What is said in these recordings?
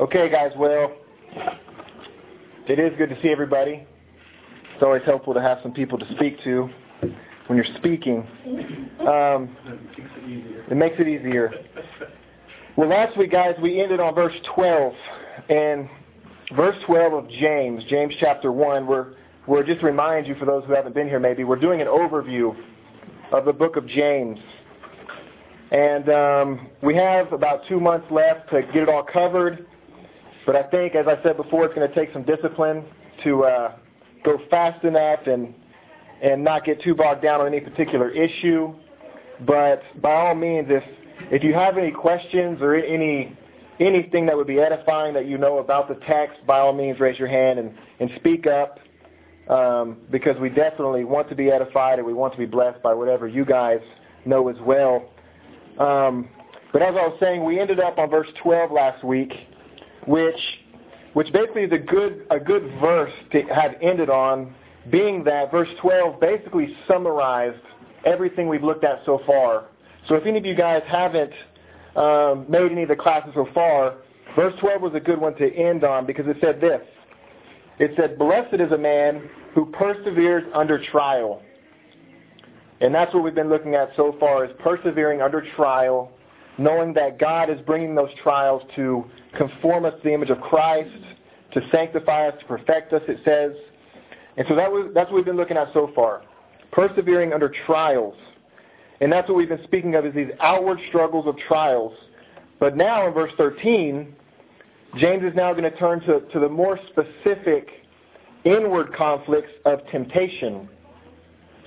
Okay, guys, well, it is good to see everybody. It's always helpful to have some people to speak to when you're speaking. Um, it makes it easier. Well, last week, guys, we ended on verse 12. And verse 12 of James, James chapter 1, we're, we're just to remind you, for those who haven't been here maybe, we're doing an overview of the book of James. And um, we have about two months left to get it all covered. But I think, as I said before, it's going to take some discipline to uh, go fast enough and and not get too bogged down on any particular issue. But by all means, if if you have any questions or any anything that would be edifying that you know about the text, by all means, raise your hand and, and speak up. Um, because we definitely want to be edified and we want to be blessed by whatever you guys know as well. Um, but as I was saying, we ended up on verse 12 last week, which which basically is a good a good verse to have ended on, being that verse 12 basically summarized everything we've looked at so far. So if any of you guys haven't um, made any of the classes so far, verse 12 was a good one to end on because it said this. It said, Blessed is a man who perseveres under trial. And that's what we've been looking at so far is persevering under trial knowing that God is bringing those trials to conform us to the image of Christ, to sanctify us, to perfect us, it says. And so that was, that's what we've been looking at so far. Persevering under trials. And that's what we've been speaking of is these outward struggles of trials. But now in verse 13, James is now going to turn to, to the more specific inward conflicts of temptation.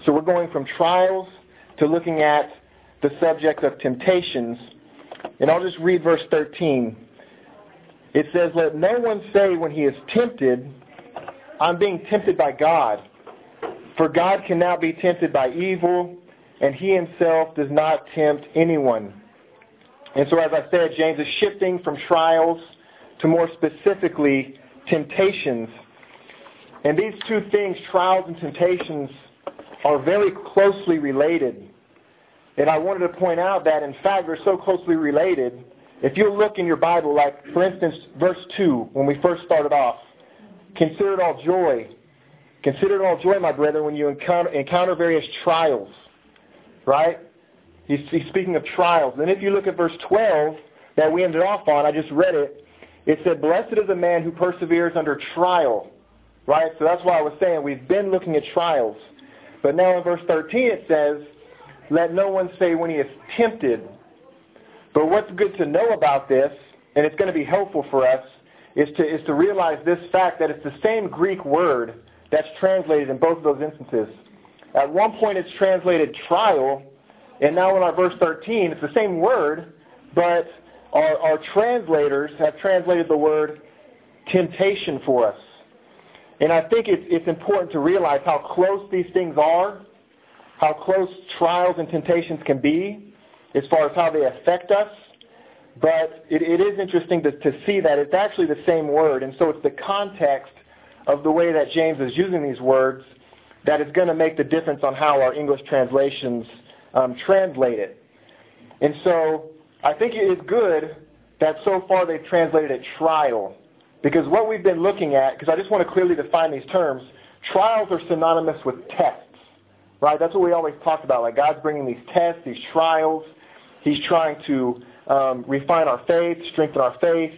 So we're going from trials to looking at the subject of temptations and I'll just read verse 13. It says, Let no one say when he is tempted, I'm being tempted by God. For God cannot be tempted by evil, and he himself does not tempt anyone. And so, as I said, James is shifting from trials to more specifically temptations. And these two things, trials and temptations, are very closely related. And I wanted to point out that, in fact, they're so closely related. If you look in your Bible, like, for instance, verse 2, when we first started off, consider it all joy. Consider it all joy, my brethren, when you encounter, encounter various trials. Right? He's, he's speaking of trials. And if you look at verse 12 that we ended off on, I just read it, it said, Blessed is a man who perseveres under trial. Right? So that's why I was saying we've been looking at trials. But now in verse 13 it says, let no one say when he is tempted. But what's good to know about this, and it's going to be helpful for us, is to, is to realize this fact that it's the same Greek word that's translated in both of those instances. At one point it's translated trial, and now in our verse 13 it's the same word, but our, our translators have translated the word temptation for us. And I think it's, it's important to realize how close these things are how close trials and temptations can be as far as how they affect us. But it, it is interesting to, to see that it's actually the same word. And so it's the context of the way that James is using these words that is going to make the difference on how our English translations um, translate it. And so I think it is good that so far they've translated it trial. Because what we've been looking at, because I just want to clearly define these terms, trials are synonymous with tests. Right? That's what we always talk about. Like God's bringing these tests, these trials. He's trying to um, refine our faith, strengthen our faith,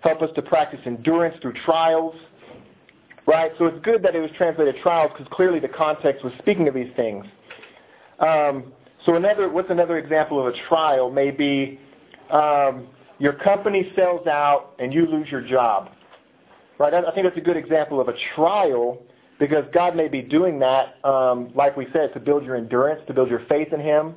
help us to practice endurance through trials. Right? So it's good that it was translated trials because clearly the context was speaking of these things. Um, so another, what's another example of a trial? May be um, your company sells out and you lose your job. Right? I think that's a good example of a trial because God may be doing that, um, like we said, to build your endurance, to build your faith in Him.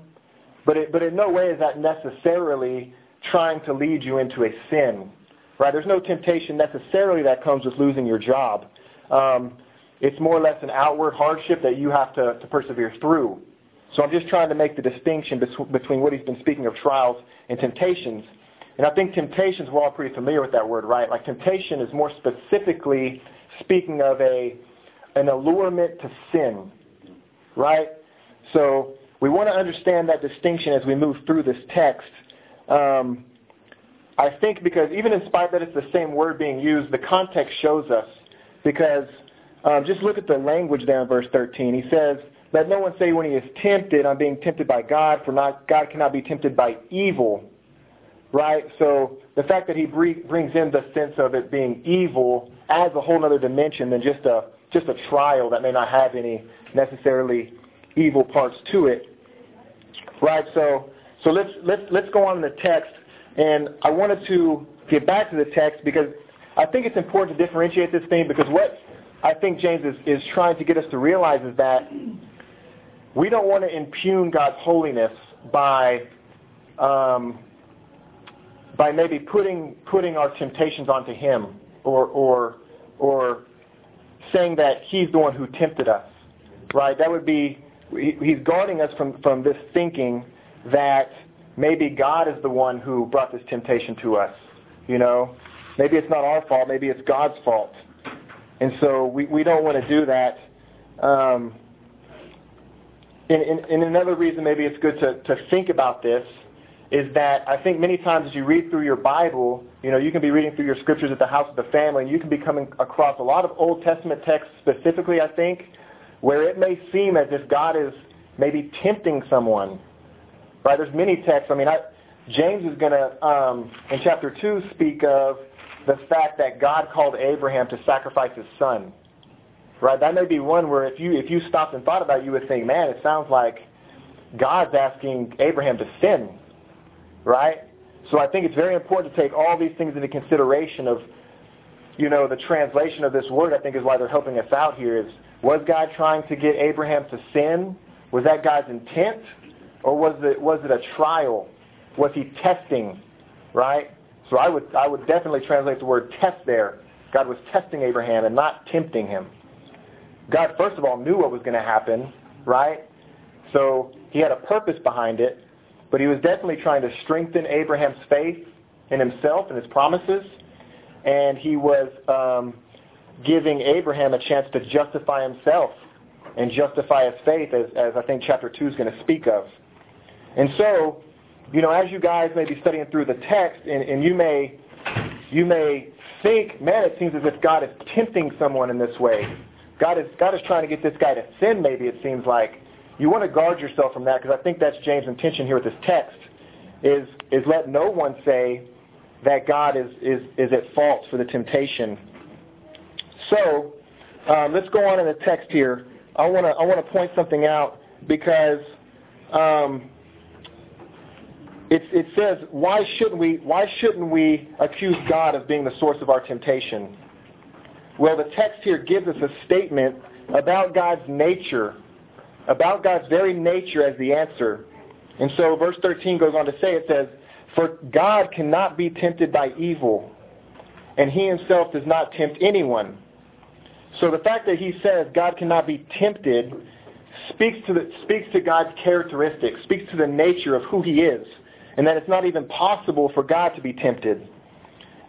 But, it, but in no way is that necessarily trying to lead you into a sin. Right? There's no temptation necessarily that comes with losing your job. Um, it's more or less an outward hardship that you have to, to persevere through. So I'm just trying to make the distinction between what he's been speaking of trials and temptations. And I think temptations, we're all pretty familiar with that word, right? Like temptation is more specifically speaking of a an allurement to sin. Right? So we want to understand that distinction as we move through this text. Um, I think because even in spite that it's the same word being used, the context shows us. Because um, just look at the language there in verse 13. He says, let no one say when he is tempted, I'm being tempted by God, for not, God cannot be tempted by evil. Right? So the fact that he brings in the sense of it being evil adds a whole other dimension than just a just a trial that may not have any necessarily evil parts to it. Right? So so let's let's let's go on in the text and I wanted to get back to the text because I think it's important to differentiate this thing because what I think James is, is trying to get us to realize is that we don't want to impugn God's holiness by um, by maybe putting putting our temptations onto Him or or or saying that He's the one who tempted us, right? That would be He's guarding us from from this thinking that maybe God is the one who brought this temptation to us. You know, maybe it's not our fault. Maybe it's God's fault. And so we, we don't want to do that. Um, and, and, and another reason maybe it's good to, to think about this is that I think many times as you read through your Bible, you know, you can be reading through your scriptures at the house of the family, and you can be coming across a lot of Old Testament texts specifically, I think, where it may seem as if God is maybe tempting someone. Right? There's many texts. I mean, I, James is going to, um, in chapter 2, speak of the fact that God called Abraham to sacrifice his son. Right? That may be one where if you if you stopped and thought about it, you would think, man, it sounds like God's asking Abraham to sin. Right? So I think it's very important to take all these things into consideration of, you know, the translation of this word I think is why they're helping us out here is was God trying to get Abraham to sin? Was that God's intent? Or was it was it a trial? Was he testing? Right? So I would I would definitely translate the word test there. God was testing Abraham and not tempting him. God, first of all, knew what was going to happen, right? So he had a purpose behind it, but he was definitely trying to strengthen Abraham's faith in himself and his promises, and he was um, giving Abraham a chance to justify himself and justify his faith, as, as I think chapter 2 is going to speak of. And so, you know, as you guys may be studying through the text, and, and you may you may think, man, it seems as if God is tempting someone in this way. God is God is trying to get this guy to sin. Maybe it seems like you want to guard yourself from that because I think that's James' intention here with this text is is let no one say that God is is is at fault for the temptation. So um, let's go on in the text here. I want to I want to point something out because um, it, it says why shouldn't we why shouldn't we accuse God of being the source of our temptation? Well, the text here gives us a statement about God's nature, about God's very nature as the answer. And so verse 13 goes on to say, it says, For God cannot be tempted by evil, and he himself does not tempt anyone. So the fact that he says God cannot be tempted speaks to, the, speaks to God's characteristics, speaks to the nature of who he is, and that it's not even possible for God to be tempted.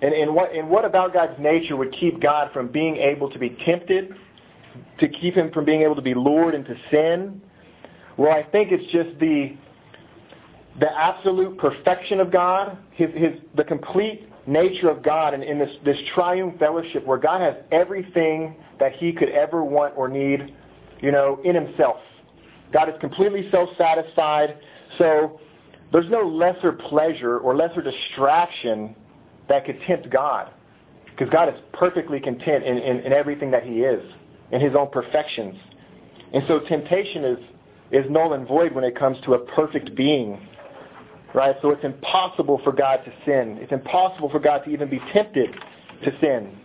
And, and, what, and what about God's nature would keep God from being able to be tempted, to keep him from being able to be lured into sin? Well, I think it's just the, the absolute perfection of God, his, his, the complete nature of God and in this, this triune fellowship where God has everything that he could ever want or need, you know, in himself. God is completely self-satisfied. So there's no lesser pleasure or lesser distraction that could tempt God. Because God is perfectly content in, in, in everything that he is, in his own perfections. And so temptation is, is null and void when it comes to a perfect being. Right? So it's impossible for God to sin. It's impossible for God to even be tempted to sin.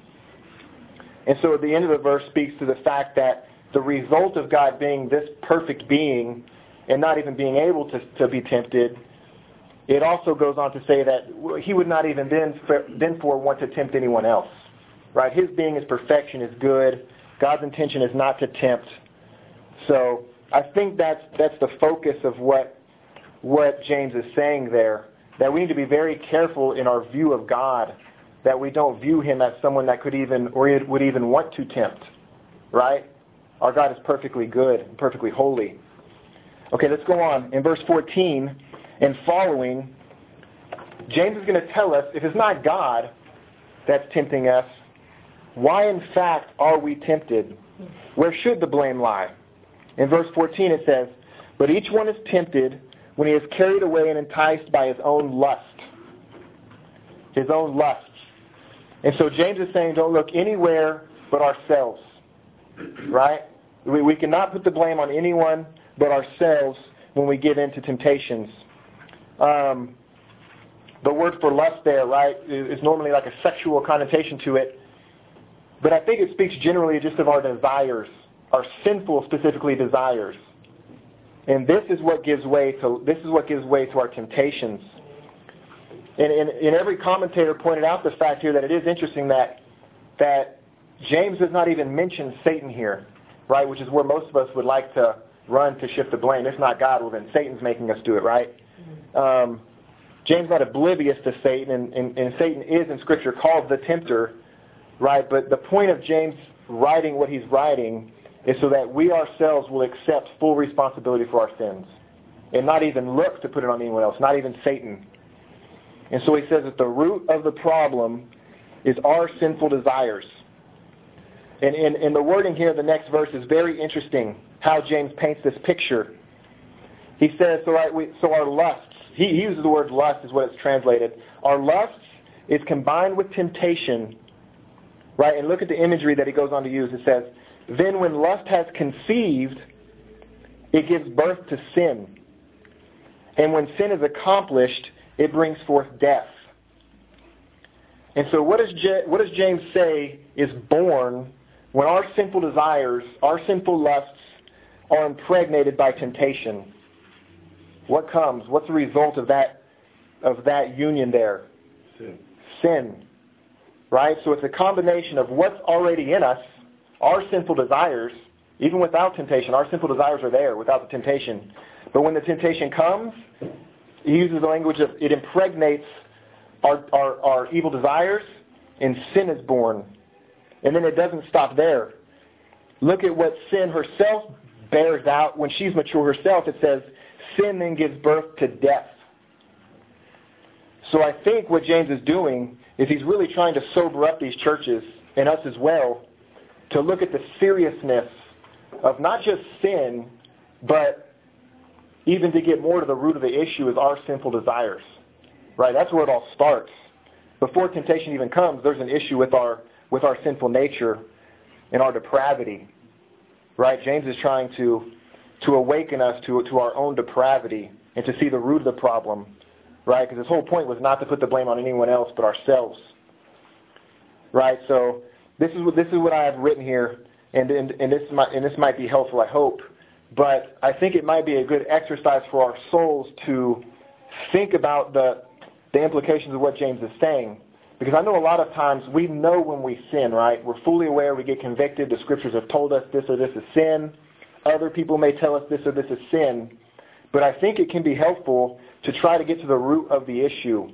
And so at the end of the verse speaks to the fact that the result of God being this perfect being and not even being able to, to be tempted it also goes on to say that he would not even then, for, then for want to tempt anyone else. Right? His being, his perfection is good. God's intention is not to tempt. So I think that's that's the focus of what what James is saying there. That we need to be very careful in our view of God. That we don't view him as someone that could even or would even want to tempt. Right? Our God is perfectly good and perfectly holy. Okay, let's go on. In verse 14, and following, James is going to tell us if it's not God that's tempting us, why in fact are we tempted? Where should the blame lie? In verse 14 it says, But each one is tempted when he is carried away and enticed by his own lust. His own lusts. And so James is saying don't look anywhere but ourselves. Right? We, we cannot put the blame on anyone but ourselves when we get into temptations. Um, the word for lust there, right, is normally like a sexual connotation to it. But I think it speaks generally just of our desires, our sinful specifically desires. And this is what gives way to this is what gives way to our temptations. And, and, and every commentator pointed out the fact here that it is interesting that that James does not even mention Satan here, right? Which is where most of us would like to run to shift the blame. If not God, well then Satan's making us do it, right? Um, James not oblivious to Satan, and, and, and Satan is in Scripture called the tempter, right? But the point of James writing what he's writing is so that we ourselves will accept full responsibility for our sins and not even look to put it on anyone else, not even Satan. And so he says that the root of the problem is our sinful desires. And in, in the wording here, the next verse is very interesting, how James paints this picture. He says, so, right, we, so our lusts, he uses the word lust is what it's translated. Our lusts is combined with temptation, right? And look at the imagery that he goes on to use. It says, then when lust has conceived, it gives birth to sin. And when sin is accomplished, it brings forth death. And so what does, J- what does James say is born when our sinful desires, our sinful lusts are impregnated by temptation? What comes? What's the result of that, of that union there? Sin. Sin. Right? So it's a combination of what's already in us, our sinful desires, even without temptation, our sinful desires are there without the temptation. But when the temptation comes, he uses the language of it impregnates our, our, our evil desires, and sin is born. And then it doesn't stop there. Look at what sin herself bears out when she's mature herself. It says, sin then gives birth to death. So I think what James is doing is he's really trying to sober up these churches, and us as well, to look at the seriousness of not just sin, but even to get more to the root of the issue is our sinful desires. Right? That's where it all starts. Before temptation even comes, there's an issue with our with our sinful nature and our depravity. Right? James is trying to to awaken us to to our own depravity and to see the root of the problem. Right? Because his whole point was not to put the blame on anyone else but ourselves. Right? So this is what this is what I have written here, and and, and this might and this might be helpful, I hope. But I think it might be a good exercise for our souls to think about the the implications of what James is saying. Because I know a lot of times we know when we sin, right? We're fully aware we get convicted. The scriptures have told us this or this is sin. Other people may tell us this or this is sin. But I think it can be helpful to try to get to the root of the issue,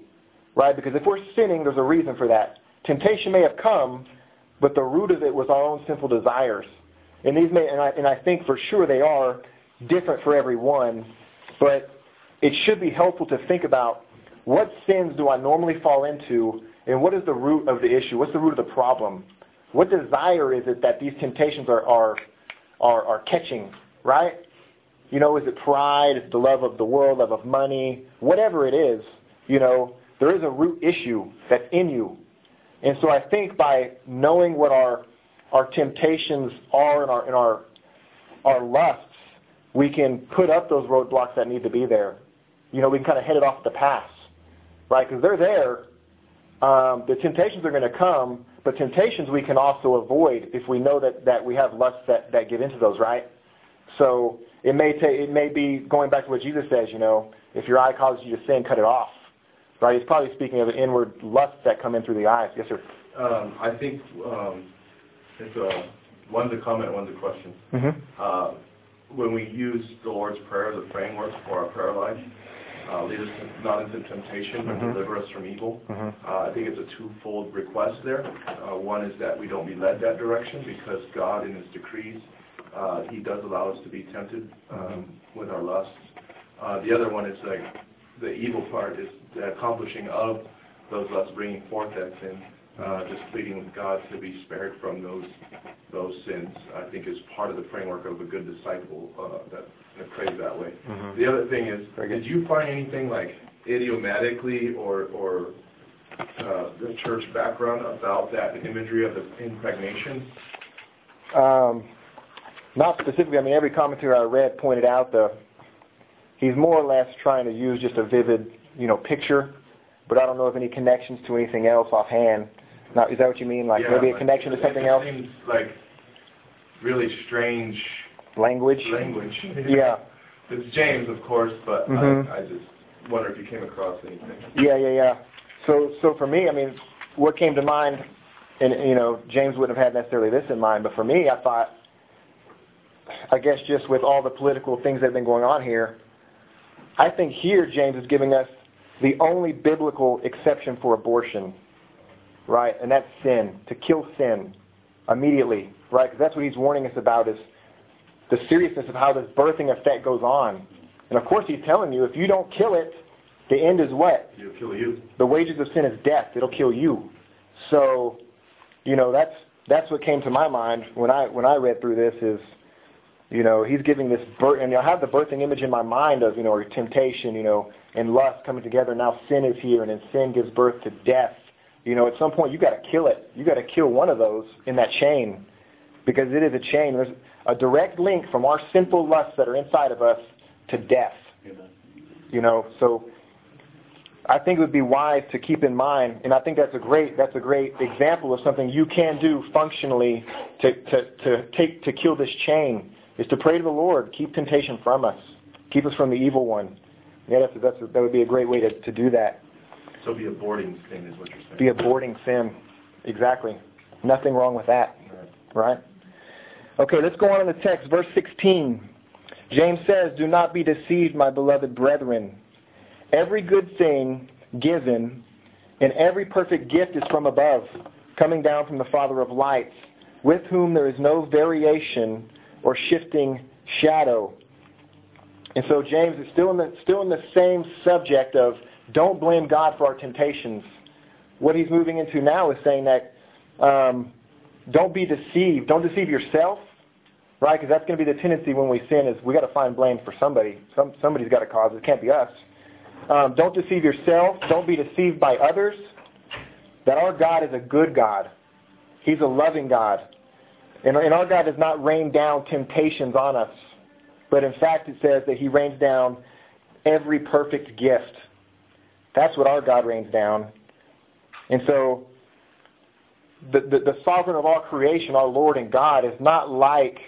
right? Because if we're sinning, there's a reason for that. Temptation may have come, but the root of it was our own sinful desires. And these may, and I, and I think for sure they are different for every one, but it should be helpful to think about what sins do I normally fall into, and what is the root of the issue? What's the root of the problem? What desire is it that these temptations are are are, are catching? Right? You know, is it pride? Is it the love of the world, love of money? Whatever it is, you know, there is a root issue that's in you. And so I think by knowing what our our temptations are and our and our our lusts, we can put up those roadblocks that need to be there. You know, we can kind of head it off the pass right? Because they're there. Um, the temptations are going to come, but temptations we can also avoid if we know that, that we have lusts that, that get into those, right? So it may take it may be going back to what Jesus says, you know, if your eye causes you to sin, cut it off. Right? He's probably speaking of the inward lusts that come in through the eyes. Yes, sir. Um, I think um, it's a one's a comment, one's a question. Mm-hmm. Uh, when we use the Lord's Prayer, the framework for our prayer life, uh, lead us not into temptation, but Mhm. deliver us from evil. Mhm. Uh, I think it's a twofold request there. Uh, one is that we don't be led that direction because God, in His decrees, uh, He does allow us to be tempted um, with our lusts. Uh, the other one is like the evil part is the accomplishing of those lusts, bringing forth that sin, uh, just pleading with God to be spared from those those sins. I think is part of the framework of a good disciple uh, that, that prays that way. Mhm. The other thing is, did you find anything like idiomatically or or uh, the church background about that imagery of the impregnation? Um, not specifically. I mean, every commentary I read pointed out the he's more or less trying to use just a vivid, you know, picture, but I don't know of any connections to anything else offhand. Now, is that what you mean? Like Yeah, maybe a connection to something else? Seems like really strange Language? language. Yeah. It's James, of course, but Mhm. I, I just wonder if you came across anything. Yeah, yeah, yeah. So, so for me, I mean, what came to mind, and you know, James wouldn't have had necessarily this in mind, but for me, I thought, I guess, just with all the political things that have been going on here, I think here James is giving us the only biblical exception for abortion, right? And that's sin, to kill sin immediately, right? Because that's what he's warning us about is the seriousness of how this birthing effect goes on. And of course, he's telling you if you don't kill it, the end is what? You'll kill you. the wages of sin is death. It'll kill you. So, you know, that's that's what came to my mind when I when I read through this is, you know, he's giving this birth, and I have the birthing image in my mind of you know, or temptation, you know, and lust coming together. Now sin is here, and then sin gives birth to death. You know, at some point you got to kill it. You got to kill one of those in that chain, because it is a chain. There's a direct link from our sinful lusts that are inside of us to death. You know, so I think it would be wise to keep in mind, and I think that's a great that's a great example of something you can do functionally to, to, to take to kill this chain is to pray to the Lord, keep temptation from us, keep us from the evil one. Yeah, that's, that's that would be a great way to, to do that. So be aborting sin is what you're saying. Be aborting sin, exactly. Nothing wrong with that, right? Okay, let's go on in the text, verse 16. James says, "Do not be deceived, my beloved brethren." Every good thing given and every perfect gift is from above, coming down from the Father of lights, with whom there is no variation or shifting shadow. And so James is still in the still in the same subject of don't blame God for our temptations. What he's moving into now is saying that um, don't be deceived. Don't deceive yourself, right? Because that's going to be the tendency when we sin is we got to find blame for somebody. Some somebody's got to cause it. It can't be us. Um, don't deceive yourself. Don't be deceived by others. That our God is a good God. He's a loving God. And, and our God does not rain down temptations on us. But in fact, it says that He rains down every perfect gift. That's what our God rains down. And so, the, the, the sovereign of all creation, our Lord and God, is not like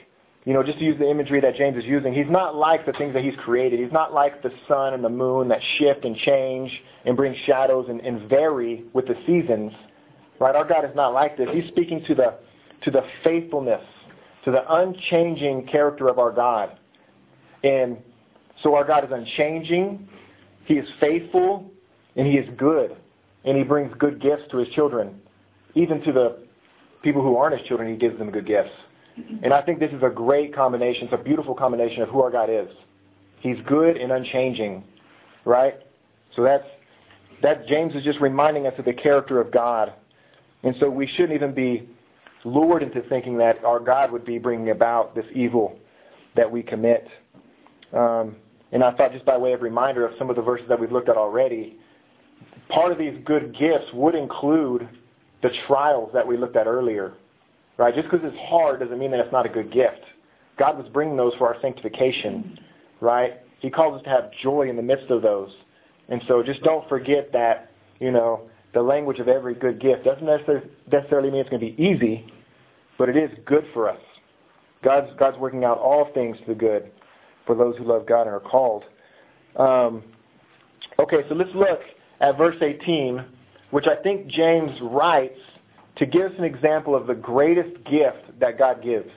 you know, just to use the imagery that James is using, he's not like the things that he's created. He's not like the sun and the moon that shift and change and bring shadows and, and vary with the seasons. Right? Our God is not like this. He's speaking to the to the faithfulness, to the unchanging character of our God. And so our God is unchanging, He is faithful, and He is good. And He brings good gifts to His children. Even to the people who aren't His children, He gives them good gifts. And I think this is a great combination. It's a beautiful combination of who our God is. He's good and unchanging, right? So that's that. James is just reminding us of the character of God, and so we shouldn't even be lured into thinking that our God would be bringing about this evil that we commit. Um, and I thought, just by way of reminder of some of the verses that we've looked at already, part of these good gifts would include the trials that we looked at earlier. Right? Just because it's hard doesn't mean that it's not a good gift. God was bringing those for our sanctification. Right? He calls us to have joy in the midst of those. And so just don't forget that, you know, the language of every good gift doesn't necessarily mean it's going to be easy, but it is good for us. God's, God's working out all things to the good for those who love God and are called. Um, okay, so let's look at verse 18, which I think James writes to give us an example of the greatest gift that God gives.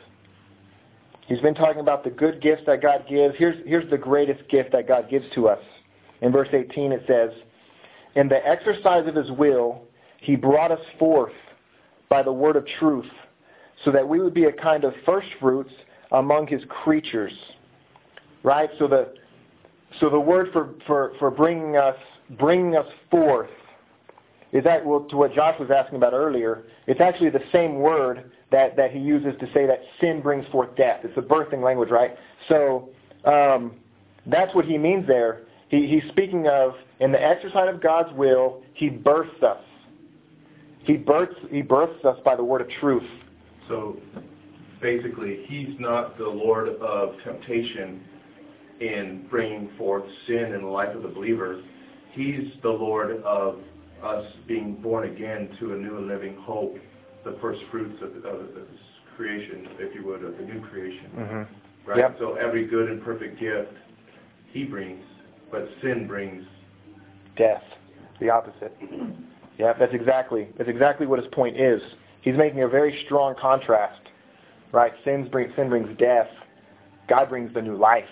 He's been talking about the good gifts that God gives. Here's, here's the greatest gift that God gives to us. In verse 18 it says, In the exercise of his will, he brought us forth by the word of truth, so that we would be a kind of first fruits among his creatures. Right? So the so the word for, for, for bringing us bringing us forth is that well to what Josh was asking about earlier. It's actually the same word that, that he uses to say that sin brings forth death. It's the birthing language, right? So um, that's what he means there. He, he's speaking of in the exercise of God's will, he births us. He births he births us by the word of truth. So basically, he's not the Lord of temptation in bringing forth sin in the life of the believer. He's the Lord of us being born again to a new and living hope, the first fruits of, of, of creation, if you would, of the new creation. Mm-hmm. Right? Yep. So every good and perfect gift he brings, but sin brings Death. The opposite. Yeah, that's exactly that's exactly what his point is. He's making a very strong contrast. Right? Sin brings sin brings death. God brings the new life.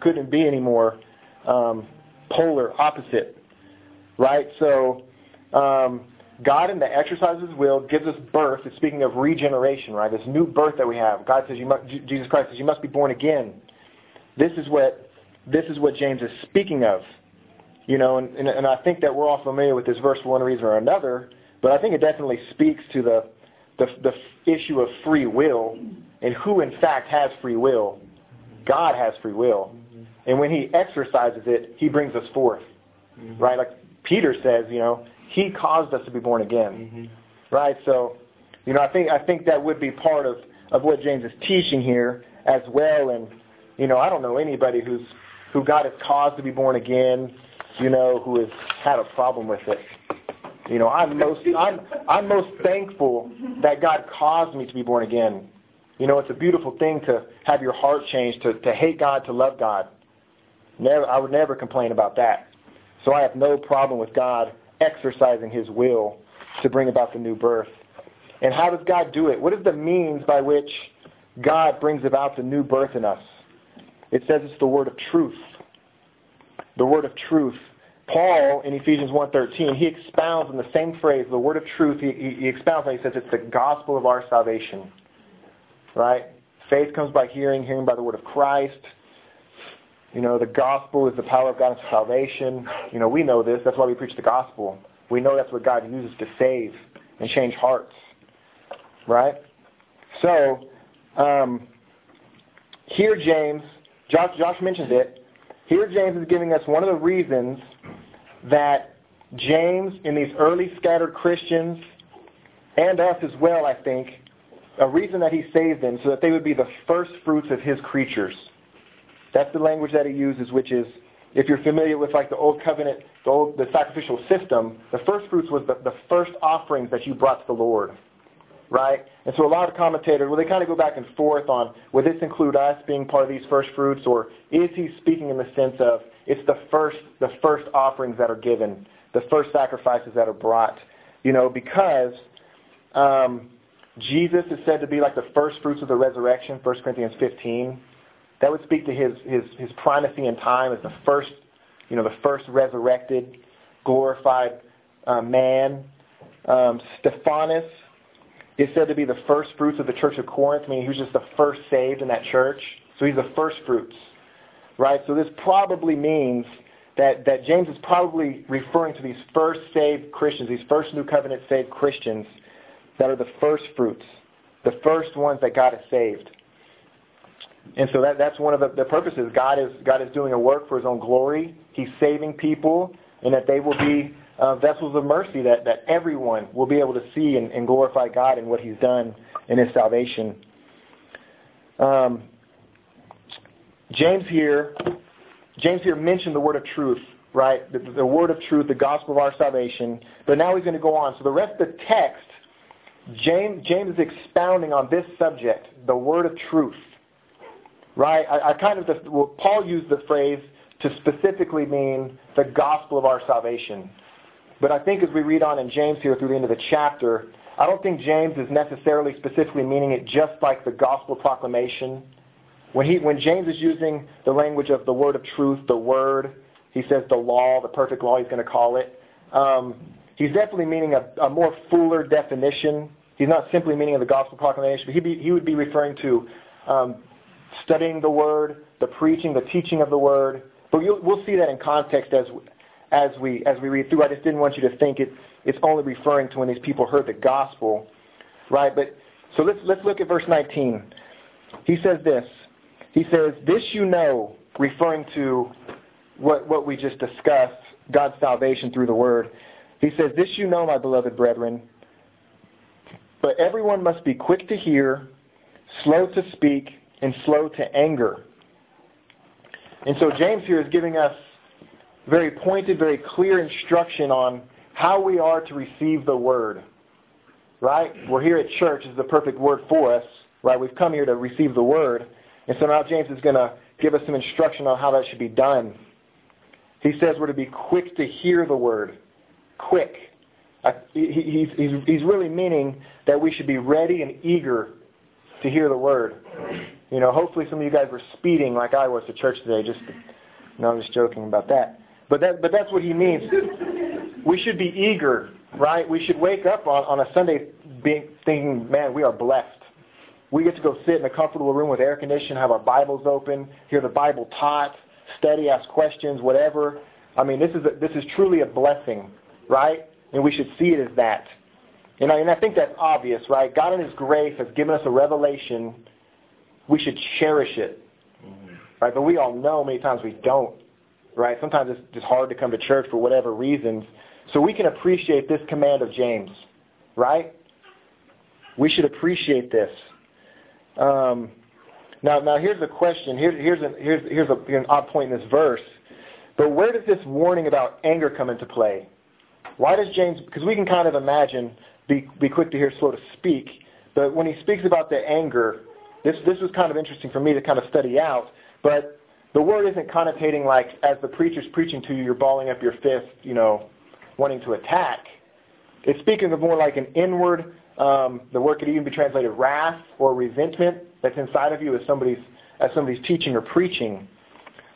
Couldn't be any more um, polar opposite. Right? So um, God in the exercise of his will gives us birth. It's speaking of regeneration, right? This new birth that we have. God says you must, Jesus Christ says you must be born again. This is what this is what James is speaking of. You know, and, and, and I think that we're all familiar with this verse for one reason or another, but I think it definitely speaks to the, the, the issue of free will and who in fact has free will. God has free will. And when he exercises it, he brings us forth. Mm-hmm. Right? Like Peter says, you know, he caused us to be born again. Mm-hmm. Right? So, you know, I think I think that would be part of, of what James is teaching here as well. And, you know, I don't know anybody who's who God has caused to be born again, you know, who has had a problem with it. You know, I'm most I'm I'm most thankful that God caused me to be born again. You know, it's a beautiful thing to have your heart changed to, to hate God, to love God. Never I would never complain about that. So I have no problem with God exercising his will to bring about the new birth. And how does God do it? What is the means by which God brings about the new birth in us? It says it's the word of truth. The word of truth. Paul in Ephesians 1.13, he expounds in the same phrase, the word of truth, he, he, expounds and he says it's the gospel of our salvation. Right? Faith comes by hearing, hearing by the word of Christ. You know, the gospel is the power of God God's salvation. You know, we know this. That's why we preach the gospel. We know that's what God uses to save and change hearts. Right? So, um, here James, Josh, Josh mentioned it, here James is giving us one of the reasons that James and these early scattered Christians, and us as well, I think, a reason that he saved them so that they would be the first fruits of his creatures. That's the language that he uses, which is, if you're familiar with like the old covenant, the old the sacrificial system, the first fruits was the, the first offerings that you brought to the Lord. Right? And so a lot of commentators, well, they kind of go back and forth on, would this include us being part of these first fruits, or is he speaking in the sense of it's the first the first offerings that are given, the first sacrifices that are brought, you know, because um, Jesus is said to be like the first fruits of the resurrection, 1 Corinthians 15. That would speak to his, his, his primacy in time as the first, you know, the first resurrected, glorified uh, man. Um, Stephanas is said to be the first fruits of the church of Corinth, meaning he was just the first saved in that church. So he's the first fruits. Right? So this probably means that, that James is probably referring to these first saved Christians, these first new covenant saved Christians that are the first fruits, the first ones that God has saved. And so that, that's one of the, the purposes. God is, God is doing a work for his own glory. He's saving people, and that they will be uh, vessels of mercy, that, that everyone will be able to see and, and glorify God in what he's done in his salvation. Um, James here, James here mentioned the word of truth, right? The, the word of truth, the gospel of our salvation. But now he's going to go on. So the rest of the text, James, James is expounding on this subject, the word of truth. Right? I, I kind of, well, Paul used the phrase to specifically mean the gospel of our salvation. But I think as we read on in James here through the end of the chapter, I don't think James is necessarily specifically meaning it just like the gospel proclamation. When, he, when James is using the language of the word of truth, the word, he says the law, the perfect law, he's going to call it. Um, he's definitely meaning a, a, more fuller definition. He's not simply meaning the gospel proclamation, but be, he would be referring to um, studying the word, the preaching, the teaching of the word, But we'll see that in context as as we as we read through. I just didn't want you to think it it's only referring to when these people heard the gospel, right? But so let's let's look at verse 19. He says this. He says, "This you know," referring to what what we just discussed, God's salvation through the word. He says, "This you know, my beloved brethren, but everyone must be quick to hear, slow to speak, and slow to anger." And so James here is giving us very pointed, very clear instruction on how we are to receive the word. Right? We're here at church is the perfect word for us. Right? We've come here to receive the word. And so now James is going to give us some instruction on how that should be done. He says we're to be quick to hear the word. Quick. He's, he's, he's really meaning that we should be ready and eager to hear the word. You know, hopefully some of you guys were speeding like I was to church today. Just, no, I'm just joking about that. But that, but that's what he means. We should be eager, right? We should wake up on, on a Sunday being, thinking, man, we are blessed. We get to go sit in a comfortable room with air conditioning, have our Bibles open, hear the Bible taught, study, ask questions, whatever. I mean, this is a, this is truly a blessing, right? And we should see it as that. And I, and I think that's obvious, right? God in His grace has given us a revelation. We should cherish it, mm-hmm. right? But we all know many times we don't, right? Sometimes it's just hard to come to church for whatever reasons. So we can appreciate this command of James, right? We should appreciate this. Um, now, now here's a question. Here, here's, a, here's, here's, a, here's an odd point in this verse. But where does this warning about anger come into play? Why does James, because we can kind of imagine, be, be quick to hear, slow to speak. But when he speaks about the anger, this, this was kind of interesting for me to kind of study out. But the word isn't connotating like as the preacher's preaching to you, you're balling up your fist, you know, wanting to attack. It's speaking of more like an inward, um, the word could even be translated wrath or resentment that's inside of you as somebody's as somebody's teaching or preaching,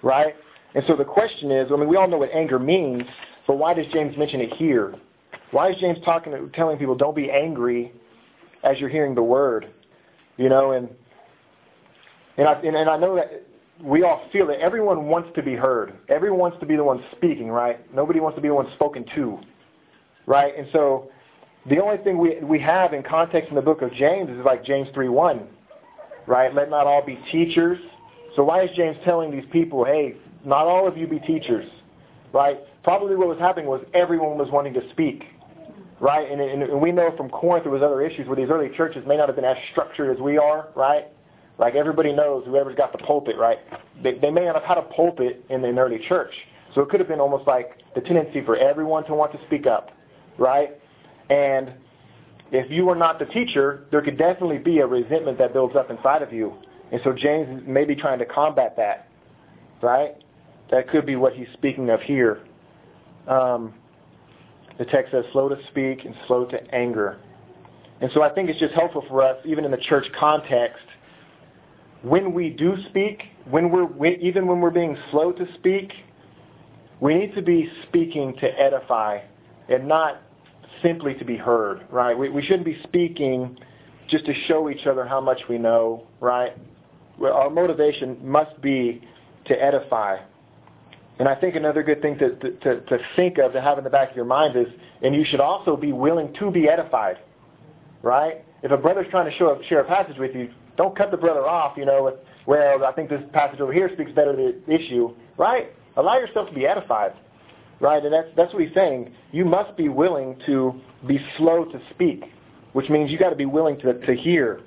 right? And so the question is, I mean, we all know what anger means, but why does James mention it here? Why is James talking, telling people don't be angry as you're hearing the word, you know? And and I and, and I know that we all feel that everyone wants to be heard. Everyone wants to be the one speaking, right? Nobody wants to be the one spoken to, right? And so the only thing we we have in context in the book of James is like James 3:1, right? Let not all be teachers. So why is James telling these people, hey, not all of you be teachers, right? Probably what was happening was everyone was wanting to speak, right? And, and, and we know from Corinth there was other issues where these early churches may not have been as structured as we are, right? Like everybody knows, whoever's got the pulpit, right? They, they may not have had a pulpit in the early church. So it could have been almost like the tendency for everyone to want to speak up, right? And if you were not the teacher, there could definitely be a resentment that builds up inside of you. And so James may be trying to combat that, right? That could be what he's speaking of here. Um, the text says slow to speak and slow to anger. And so I think it's just helpful for us, even in the church context, when we do speak, when we're even when we're being slow to speak, we need to be speaking to edify and not simply to be heard, right? We, we shouldn't be speaking just to show each other how much we know, right? Our motivation must be to edify. And I think another good thing to, to, to think of, to have in the back of your mind is, and you should also be willing to be edified, right? If a brother's trying to show share a passage with you, don't cut the brother off, you know, with, well, I think this passage over here speaks better to the issue, right? Allow yourself to be edified, right? And that's, that's what he's saying. You must be willing to be slow to speak, which means you got to be willing to, to hear,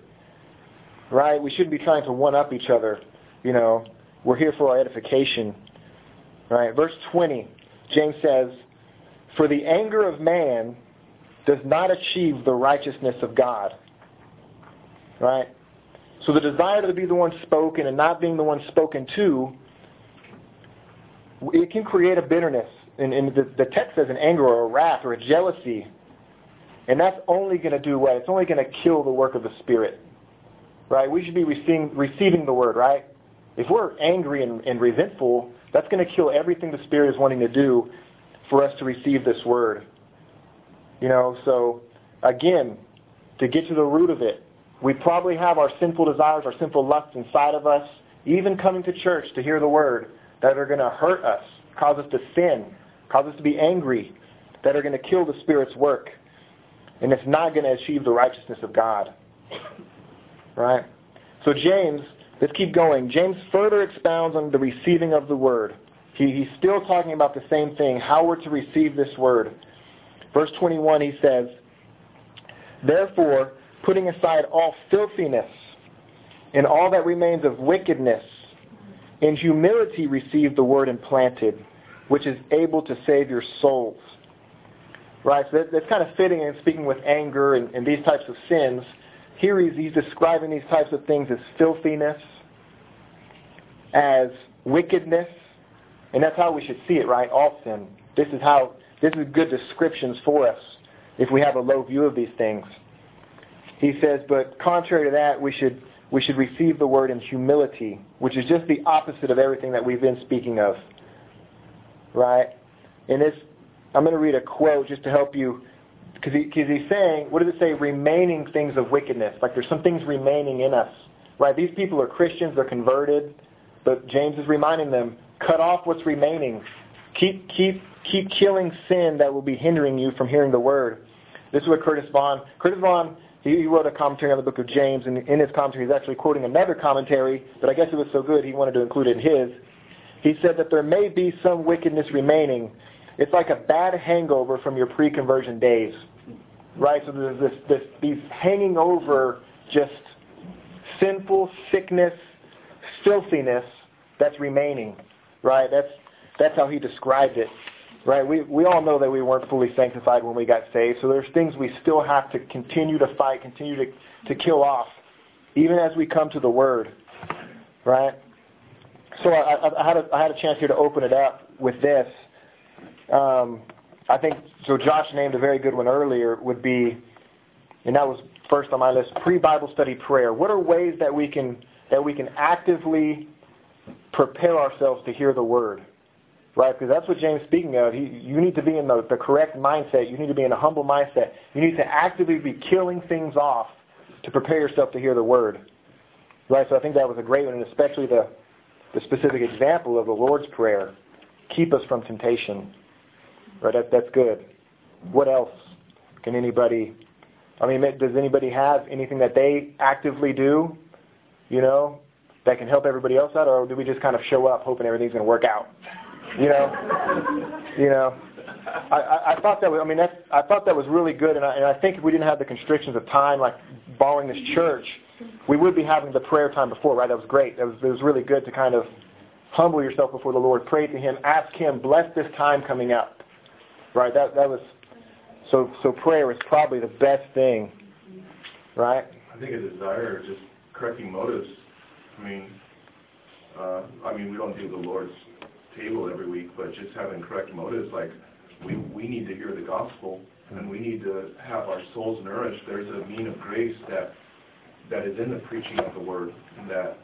right? We shouldn't be trying to one-up each other, you know. We're here for our edification, right? Verse 20, James says, For the anger of man does not achieve the righteousness of God, right? So the desire to be the one spoken and not being the one spoken to, it can create a bitterness. And, and the, the text says an anger or a wrath or a jealousy. And that's only going to do what? It's only going to kill the work of the Spirit. Right? We should be receiving, receiving the word, right? If we're angry and, and resentful, that's going to kill everything the Spirit is wanting to do for us to receive this word. You know, so again, to get to the root of it, we probably have our sinful desires, our sinful lusts inside of us, even coming to church to hear the word. that are going to hurt us, cause us to sin, cause us to be angry, that are going to kill the Spirit's work. And it's not going to achieve the righteousness of God. Right? So James, let's keep going. James further expounds on the receiving of the word. He, he's still talking about the same thing, how we're to receive this word. Verse 21, he says, Therefore, putting aside all filthiness and all that remains of wickedness, in humility receive the word implanted, which is able to save your souls. Right? So that, that's kind of fitting in speaking with anger and, and these types of sins. Here he's, he's describing these types of things as filthiness, as wickedness, and that's how we should see it, right? Sin. This is how this is good descriptions for us if we have a low view of these things. He says, but contrary to that, we should we should receive the word in humility, which is just the opposite of everything that we've been speaking of. Right? And this, I'm going to read a quote just to help you, because he, he's saying, what does it say? Remaining things of wickedness. Like there's some things remaining in us. Right? These people are Christians, they're converted, but James is reminding them, cut off what's remaining. Keep, keep, keep killing sin that will be hindering you from hearing the word. This is what Curtis Vaughan, Curtis Vaughan he wrote a commentary on the book of James, and in his commentary, he's actually quoting another commentary, but I guess it was so good he wanted to include it in his. He said that there may be some wickedness remaining. It's like a bad hangover from your pre-conversion days, right? So there's this, this these hanging over just sinful sickness, filthiness that's remaining, right? That's that's how he described it right? We, we all know that we weren't fully sanctified when we got saved, so there's things we still have to continue to fight, continue to, to kill off, even as we come to the Word, right? So I, I, I had a, I had a chance here to open it up with this. Um, I think so. Josh named a very good one earlier. Would be, and that was first on my list. Pre-Bible study prayer. What are ways that we can that we can actively prepare ourselves to hear the Word? Right? Because that's what James is speaking of. He, you need to be in the, the correct mindset. You need to be in a humble mindset. You need to actively be killing things off to prepare yourself to hear the word, right? So I think that was a great one, and especially the the specific example of the Lord's prayer. Keep us from temptation, right? That, that's good. What else can anybody? I mean, does anybody have anything that they actively do? You know, that can help everybody else out, or do we just kind of show up hoping everything's going to work out? You know, you know. I, I, I thought that was, I mean, that's, I thought that was really good, and I, and I think if we didn't have the constrictions of time, like borrowing this church, we would be having the prayer time before, right? That was great. That was, it was really good to kind of humble yourself before the Lord, pray to Him, ask Him, bless this time coming up, right? That that was so. So prayer is probably the best thing, right? I think a desire, just correcting motives. I mean, uh, I mean, we don't do the Lord's table every week, but just having correct motives, like we, we need to hear the gospel and we need to have our souls nourished. There's a mean of grace that that is in the preaching of the word that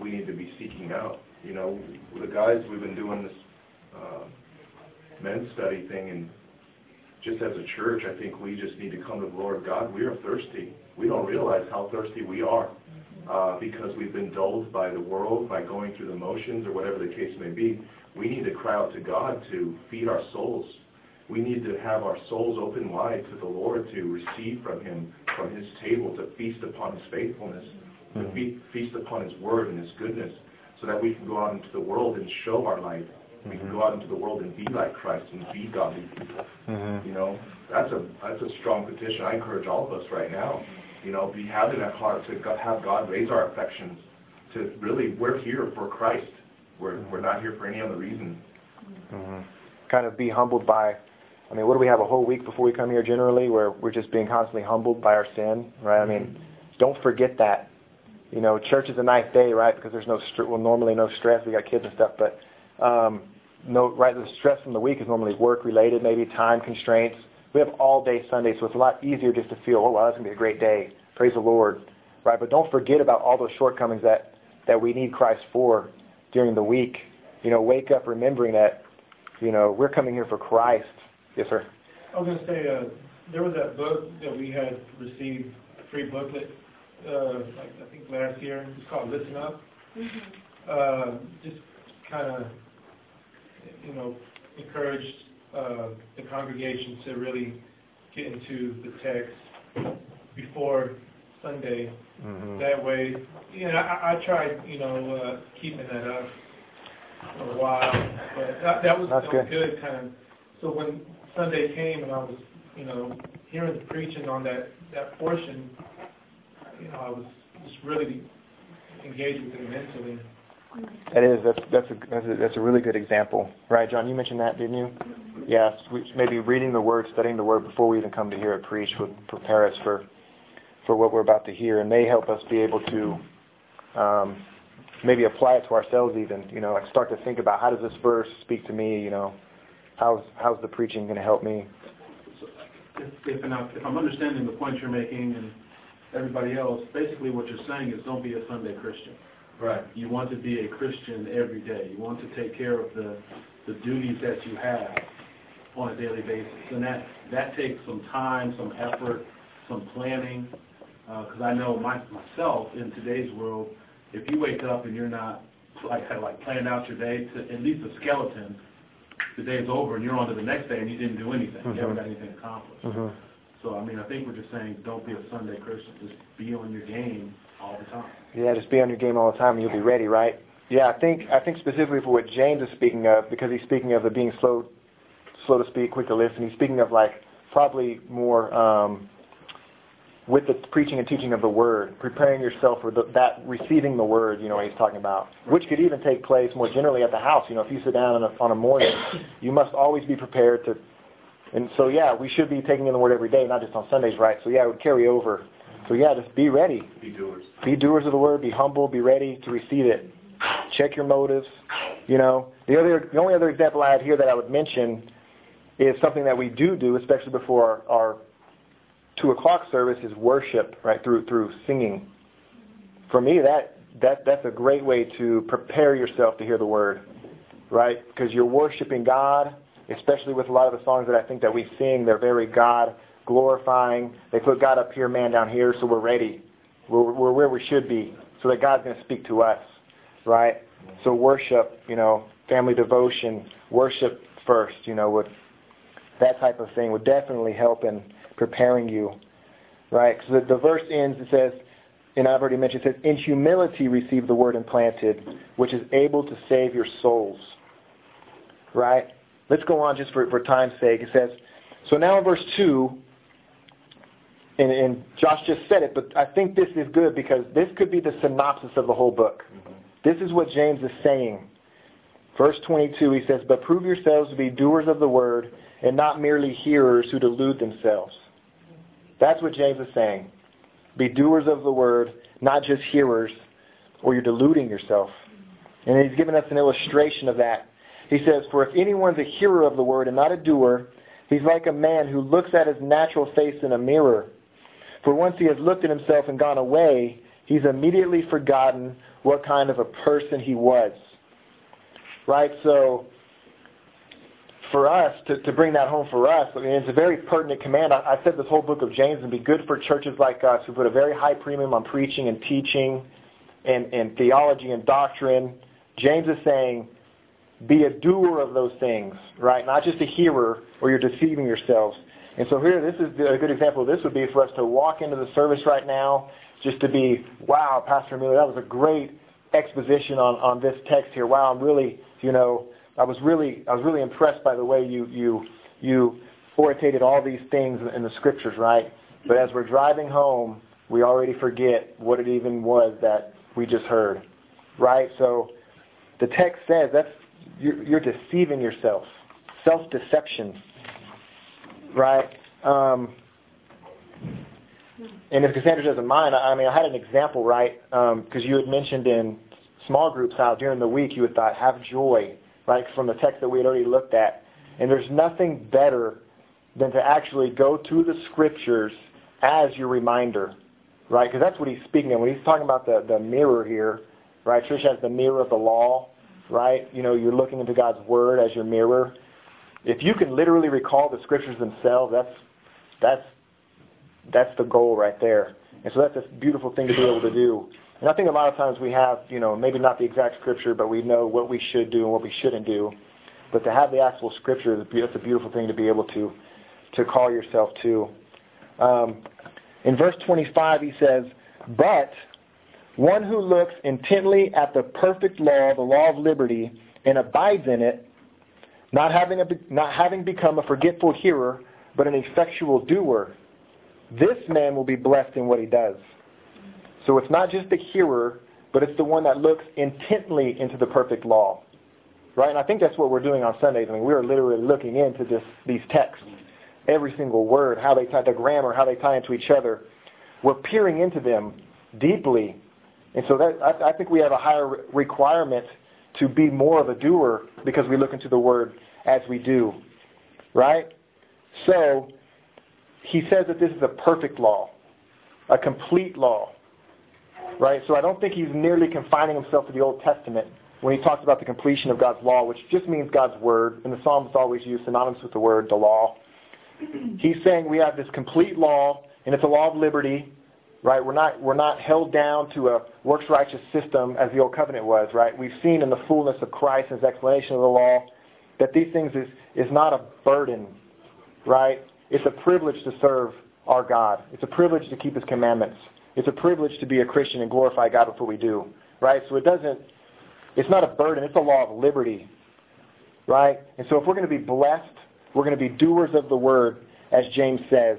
we need to be seeking out. You know, the guys we've been doing this uh, men's study thing, and just as a church, I think we just need to come to the Lord God. We are thirsty. We don't realize how thirsty we are uh, because we've been dulled by the world, by going through the motions, or whatever the case may be. We need to cry out to God to feed our souls. We need to have our souls open wide to the Lord to receive from Him, from His table, to feast upon His faithfulness, to mm-hmm. fe- feast upon His word and His goodness, so that we can go out into the world and show our light. We can go out into the world and be like Christ and be godly people. Mm-hmm. You know, that's a that's a strong petition. I encourage all of us right now. You know, be having that heart to have God raise our affections. To really, we're here for Christ we're, we're not here for any other reason. Mm-hmm. Kind of be humbled by, I mean, what do we have a whole week before we come here generally where we're just being constantly humbled by our sin, right? I mean, don't forget that. You know, church is a nice day, right? Because there's no, well, normally no stress. We got kids and stuff, but um, no, right? The stress from the week is normally work related, maybe time constraints. We have all day Sunday, so it's a lot easier just to feel, oh, wow, that's going to be a great day. Praise the Lord, right? But don't forget about all those shortcomings that, that we need Christ for during the week. You know, wake up remembering that, you know, we're coming here for Christ. Yes, sir. I was going to say, uh, there was that book that we had received, a free booklet, uh, like I think last year. It's called Listen Up. Mm-hmm. Uh, just kind of you know, encouraged uh, the congregation to really get into the text before Sunday. Mm-hmm. That way, you know, I, I tried, you know, uh, keeping that up for a while, but that, that was, That's that was good. good, kind of. So when Sunday came and I was, you know, hearing the preaching on that that portion, you know, I was just really engaged with it mentally. That is that's that's a, that's a that's a really good example, right, John? You mentioned that, didn't you? Yes, we, maybe reading the word, studying the word before we even come to hear it preached would prepare us for for what we're about to hear, and may help us be able to um, maybe apply it to ourselves. Even you know, like start to think about how does this verse speak to me? You know, how's how's the preaching going to help me? If, if, and I- if I'm understanding the point you're making and everybody else, basically what you're saying is don't be a Sunday Christian. Right. You want to be a Christian every day. You want to take care of the, the duties that you have on a daily basis. And that, that takes some time, some effort, some planning. Because I know my, myself in today's world, if you wake up and you're not like kind of like planning out your day to at least a skeleton, the day's over and you're on to the next day and you didn't do anything. You haven't got anything accomplished. Mm-hmm. So I mean, I think we're just saying don't be a Sunday Christian. Just be on your game all the time. Yeah, just be on your game all the time, and you'll be ready, right? Yeah, I think I think specifically for what James is speaking of, because he's speaking of the being slow, slow to speak, quick to listen. He's speaking of like probably more um, with the preaching and teaching of the word, preparing yourself for the, that receiving the word. You know, what he's talking about, which could even take place more generally at the house. You know, if you sit down on a, on a morning, you must always be prepared to. And so, yeah, we should be taking in the word every day, not just on Sundays, right? So, yeah, it would carry over. So, yeah, just be ready. Be doers. Be doers of the word. Be humble. Be ready to receive it. Check your motives. You know, the other, the only other example I had here that I would mention is something that we do do, especially before our, our two o'clock service, is worship, right? Through through singing. For me, that that that's a great way to prepare yourself to hear the word, right? Because you're worshiping God, especially with a lot of the songs that I think that we sing. They're very God glorifying. They put God up here, man down here, so we're ready. We're, we're where we should be, so that God's going to speak to us, right? So worship, you know, family devotion, worship first, you know, would that type of thing would definitely help in preparing you, right? Because the, the verse ends, it says, and I've already mentioned, it says, in humility receive the word implanted, which is able to save your souls, right? Let's go on just for, for time's sake. It says, so now in verse 2, and, and Josh just said it, but I think this is good because this could be the synopsis of the whole book. Mm-hmm. This is what James is saying. Verse 22, he says, But prove yourselves to be doers of the word and not merely hearers who delude themselves. That's what James is saying. Be doers of the word, not just hearers, or you're deluding yourself. And he's given us an illustration of that. He says, For if anyone's a hearer of the word and not a doer, he's like a man who looks at his natural face in a mirror. For once he has looked at himself and gone away, he's immediately forgotten what kind of a person he was. Right? So, for us, to, to bring that home for us, I mean, it's a very pertinent command. I, I said this whole book of James would be good for churches like us who put a very high premium on preaching and teaching and, and theology and doctrine. James is saying, be a doer of those things, right? Not just a hearer or you're deceiving yourselves. And so here, this is a good example this would be for us to walk into the service right now, just to be, wow, Pastor Miller, that was a great exposition on, on this text here. Wow, I'm really, you know, I was really, I was really impressed by the way you, you, you orated all these things in the scriptures, right? But as we're driving home, we already forget what it even was that we just heard, right? So the text says that's you're, you're deceiving yourself, self-deception, right? Um, and if Cassandra doesn't mind, I mean, I had an example, right? Because um, you had mentioned in small groups how during the week you had thought, have joy, right, from the text that we had already looked at. And there's nothing better than to actually go to the scriptures as your reminder, right? Because that's what he's speaking of. When he's talking about the, the mirror here, right? Trish has the mirror of the law, right? You know, you're looking into God's word as your mirror. If you can literally recall the scriptures themselves, that's that's that's the goal right there. And so that's a beautiful thing to be able to do. And I think a lot of times we have, you know, maybe not the exact scripture, but we know what we should do and what we shouldn't do. But to have the actual scripture, it's a beautiful thing to be able to, to call yourself to. Um, in verse 25, he says, But one who looks intently at the perfect law, the law of liberty, and abides in it, not having, a, not having become a forgetful hearer, but an effectual doer, this man will be blessed in what he does. So it's not just the hearer, but it's the one that looks intently into the perfect law. Right? And I think that's what we're doing on Sundays. I mean, we're literally looking into this, these texts. Every single word, how they tie the grammar, how they tie into each other. We're peering into them deeply. And so that, I, I think we have a higher requirement to be more of a doer because we look into the Word as we do. Right? So, he says that this is a perfect law, a complete law. Right? So I don't think he's merely confining himself to the Old Testament when he talks about the completion of God's law, which just means God's word. And the Psalms always use synonymous with the word, the law. He's saying we have this complete law, and it's a law of liberty, right? We're not, we're not held down to a works righteous system as the Old Covenant was, right? We've seen in the fullness of Christ, his explanation of the law, that these things is, is not a burden, right? It's a privilege to serve our God. It's a privilege to keep his commandments. It's a privilege to be a Christian and glorify God with what we do, right? So it doesn't, it's not a burden. It's a law of liberty, right? And so if we're going to be blessed, we're going to be doers of the word, as James says.